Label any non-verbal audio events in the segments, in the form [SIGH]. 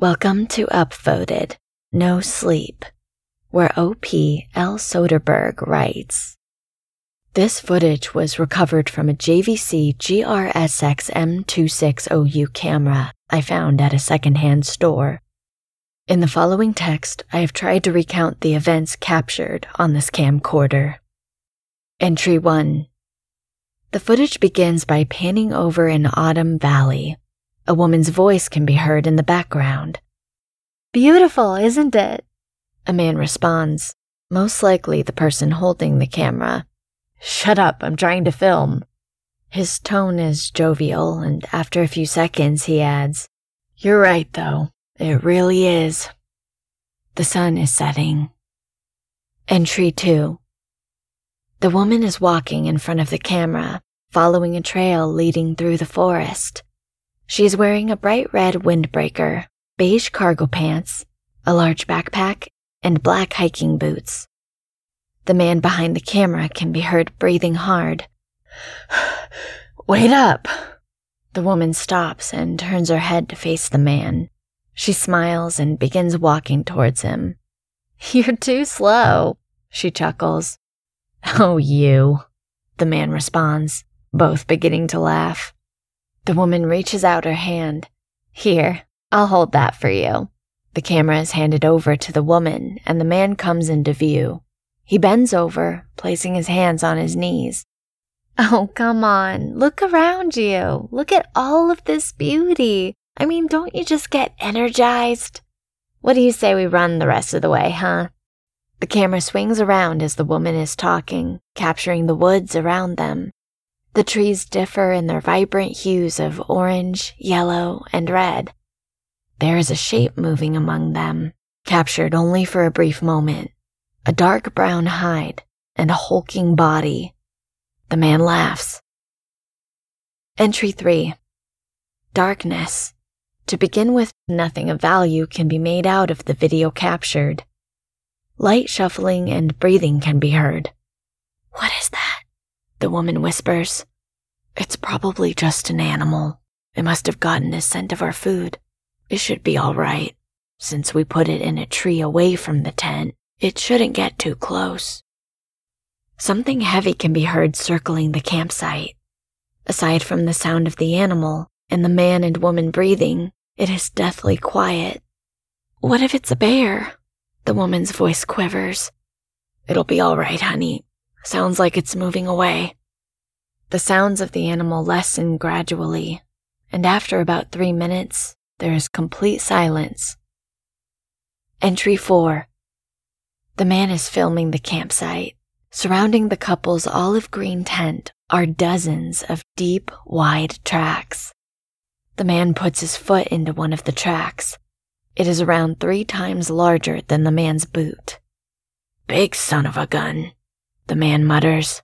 Welcome to Upvoted No Sleep, where O.P. L. Söderberg writes. This footage was recovered from a JVC GRSX M26OU camera I found at a secondhand store. In the following text, I have tried to recount the events captured on this camcorder. Entry 1 The footage begins by panning over an autumn valley a woman's voice can be heard in the background. Beautiful, isn't it? A man responds, most likely the person holding the camera. Shut up, I'm trying to film. His tone is jovial, and after a few seconds, he adds, You're right, though. It really is. The sun is setting. Entry 2 The woman is walking in front of the camera, following a trail leading through the forest. She is wearing a bright red windbreaker, beige cargo pants, a large backpack, and black hiking boots. The man behind the camera can be heard breathing hard. [SIGHS] Wait up! The woman stops and turns her head to face the man. She smiles and begins walking towards him. [LAUGHS] You're too slow, she chuckles. Oh, you, the man responds, both beginning to laugh. The woman reaches out her hand. Here, I'll hold that for you. The camera is handed over to the woman, and the man comes into view. He bends over, placing his hands on his knees. Oh, come on. Look around you. Look at all of this beauty. I mean, don't you just get energized? What do you say we run the rest of the way, huh? The camera swings around as the woman is talking, capturing the woods around them. The trees differ in their vibrant hues of orange, yellow, and red. There is a shape moving among them, captured only for a brief moment. A dark brown hide and a hulking body. The man laughs. Entry 3 Darkness. To begin with, nothing of value can be made out of the video captured. Light shuffling and breathing can be heard. What is that? The woman whispers. It's probably just an animal. It must have gotten a scent of our food. It should be all right. Since we put it in a tree away from the tent, it shouldn't get too close. Something heavy can be heard circling the campsite. Aside from the sound of the animal and the man and woman breathing, it is deathly quiet. What if it's a bear? The woman's voice quivers. It'll be all right, honey. Sounds like it's moving away. The sounds of the animal lessen gradually, and after about three minutes, there is complete silence. Entry 4 The man is filming the campsite. Surrounding the couple's olive green tent are dozens of deep, wide tracks. The man puts his foot into one of the tracks. It is around three times larger than the man's boot. Big son of a gun, the man mutters.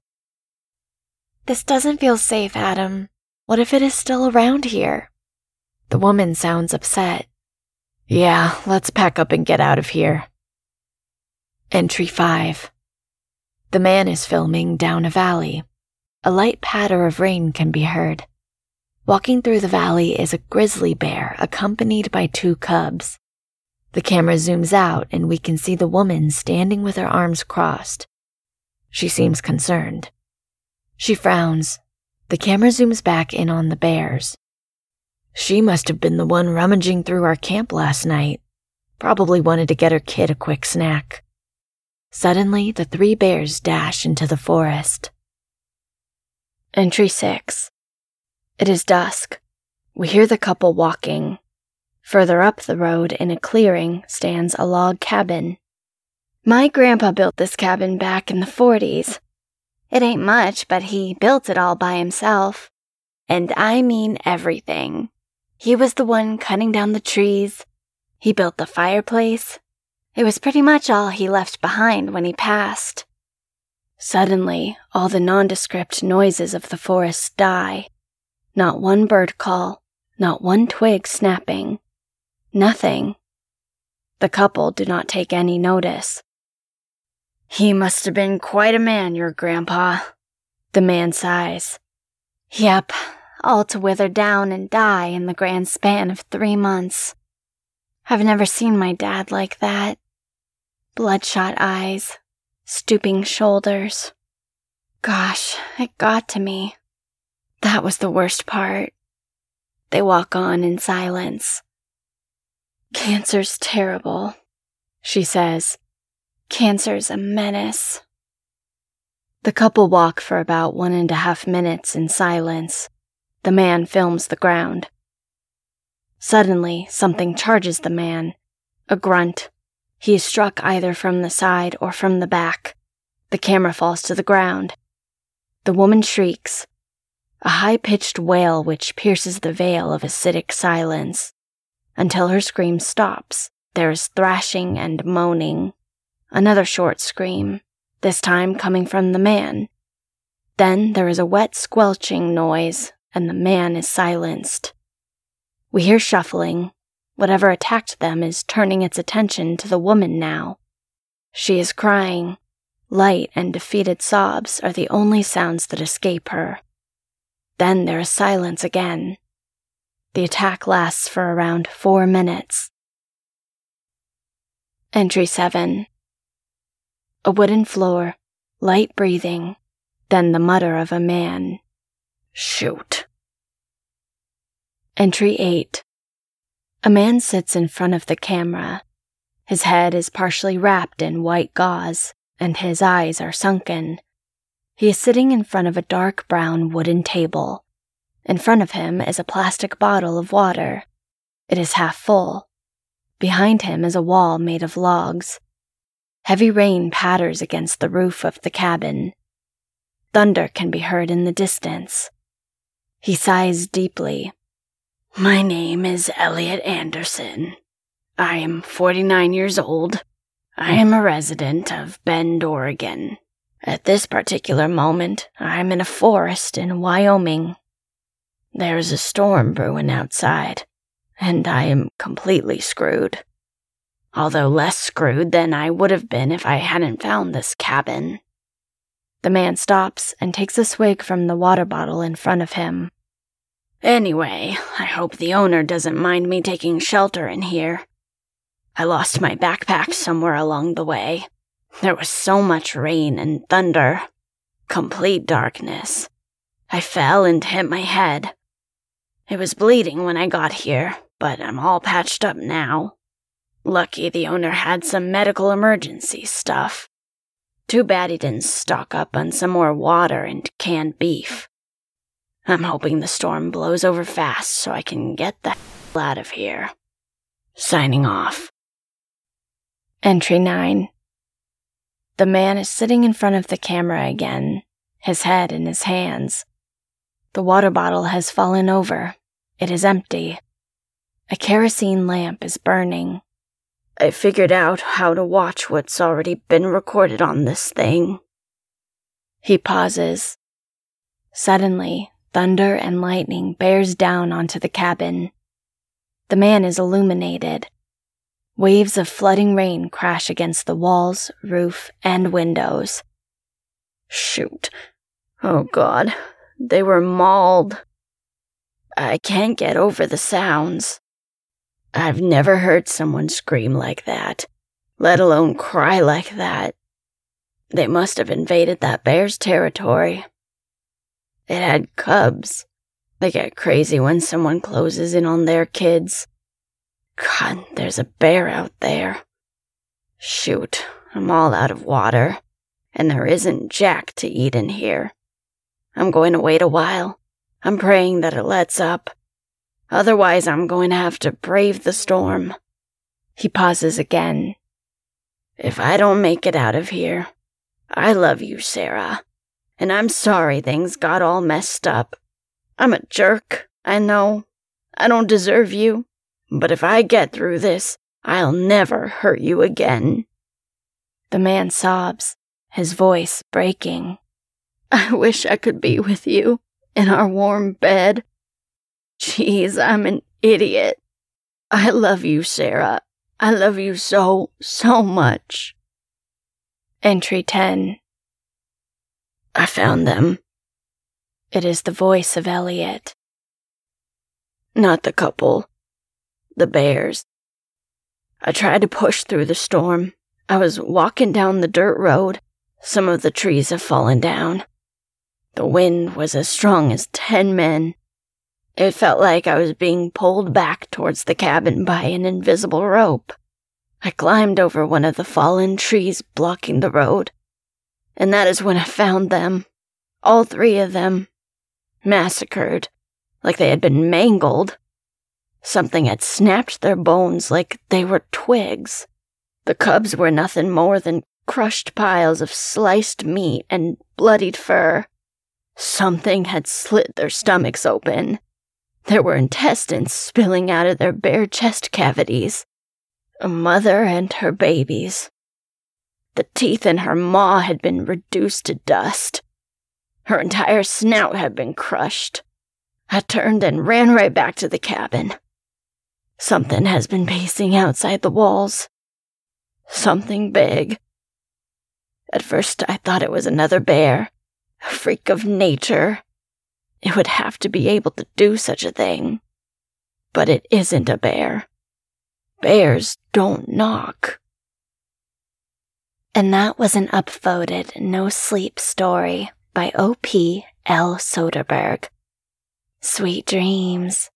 This doesn't feel safe, Adam. What if it is still around here? The woman sounds upset. Yeah, let's pack up and get out of here. Entry 5 The man is filming down a valley. A light patter of rain can be heard. Walking through the valley is a grizzly bear accompanied by two cubs. The camera zooms out and we can see the woman standing with her arms crossed. She seems concerned. She frowns. The camera zooms back in on the bears. She must have been the one rummaging through our camp last night. Probably wanted to get her kid a quick snack. Suddenly, the three bears dash into the forest. Entry 6 It is dusk. We hear the couple walking. Further up the road in a clearing stands a log cabin. My grandpa built this cabin back in the 40s. It ain't much, but he built it all by himself. And I mean everything. He was the one cutting down the trees. He built the fireplace. It was pretty much all he left behind when he passed. Suddenly, all the nondescript noises of the forest die. Not one bird call, not one twig snapping. Nothing. The couple do not take any notice. He must have been quite a man, your grandpa. The man sighs. Yep, all to wither down and die in the grand span of three months. I've never seen my dad like that. Bloodshot eyes, stooping shoulders. Gosh, it got to me. That was the worst part. They walk on in silence. Cancer's terrible, she says. Cancer's a menace. The couple walk for about one and a half minutes in silence. The man films the ground. Suddenly, something charges the man. A grunt. He is struck either from the side or from the back. The camera falls to the ground. The woman shrieks, a high pitched wail which pierces the veil of acidic silence. Until her scream stops, there is thrashing and moaning. Another short scream, this time coming from the man. Then there is a wet squelching noise, and the man is silenced. We hear shuffling. Whatever attacked them is turning its attention to the woman now. She is crying. Light and defeated sobs are the only sounds that escape her. Then there is silence again. The attack lasts for around four minutes. Entry 7 A wooden floor, light breathing, then the mutter of a man. Shoot. Entry 8 A man sits in front of the camera. His head is partially wrapped in white gauze, and his eyes are sunken. He is sitting in front of a dark brown wooden table. In front of him is a plastic bottle of water. It is half full. Behind him is a wall made of logs. Heavy rain patters against the roof of the cabin. Thunder can be heard in the distance. He sighs deeply. My name is Elliot Anderson. I am 49 years old. I am a resident of Bend, Oregon. At this particular moment, I am in a forest in Wyoming. There is a storm brewing outside, and I am completely screwed. Although less screwed than I would have been if I hadn't found this cabin. The man stops and takes a swig from the water bottle in front of him. Anyway, I hope the owner doesn't mind me taking shelter in here. I lost my backpack somewhere along the way. There was so much rain and thunder. Complete darkness. I fell and hit my head. It was bleeding when I got here, but I'm all patched up now. Lucky the owner had some medical emergency stuff. Too bad he didn't stock up on some more water and canned beef. I'm hoping the storm blows over fast so I can get the hell out of here. Signing off. Entry 9. The man is sitting in front of the camera again, his head in his hands. The water bottle has fallen over. It is empty. A kerosene lamp is burning. I figured out how to watch what's already been recorded on this thing. He pauses. Suddenly, thunder and lightning bears down onto the cabin. The man is illuminated. Waves of flooding rain crash against the walls, roof, and windows. Shoot. Oh god. They were mauled. I can't get over the sounds. I've never heard someone scream like that, let alone cry like that. They must have invaded that bear's territory. It had cubs. They get crazy when someone closes in on their kids. God, there's a bear out there. Shoot, I'm all out of water, and there isn't jack to eat in here. I'm going to wait a while. I'm praying that it lets up. Otherwise, I'm going to have to brave the storm. He pauses again. If I don't make it out of here, I love you, Sarah. And I'm sorry things got all messed up. I'm a jerk, I know. I don't deserve you. But if I get through this, I'll never hurt you again. The man sobs, his voice breaking. [LAUGHS] I wish I could be with you in our warm bed. Jeez, I'm an idiot. I love you, Sarah. I love you so, so much. Entry 10 I found them. It is the voice of Elliot. Not the couple. The bears. I tried to push through the storm. I was walking down the dirt road. Some of the trees have fallen down. The wind was as strong as ten men. It felt like I was being pulled back towards the cabin by an invisible rope. I climbed over one of the fallen trees blocking the road. And that is when I found them. All three of them. Massacred. Like they had been mangled. Something had snapped their bones like they were twigs. The cubs were nothing more than crushed piles of sliced meat and bloodied fur. Something had slit their stomachs open. There were intestines spilling out of their bare chest cavities. A mother and her babies. The teeth in her maw had been reduced to dust. Her entire snout had been crushed. I turned and ran right back to the cabin. Something has been pacing outside the walls. Something big. At first, I thought it was another bear, a freak of nature. It would have to be able to do such a thing. But it isn't a bear. Bears don't knock. And that was an upvoted no sleep story by O.P. L. Söderberg. Sweet dreams.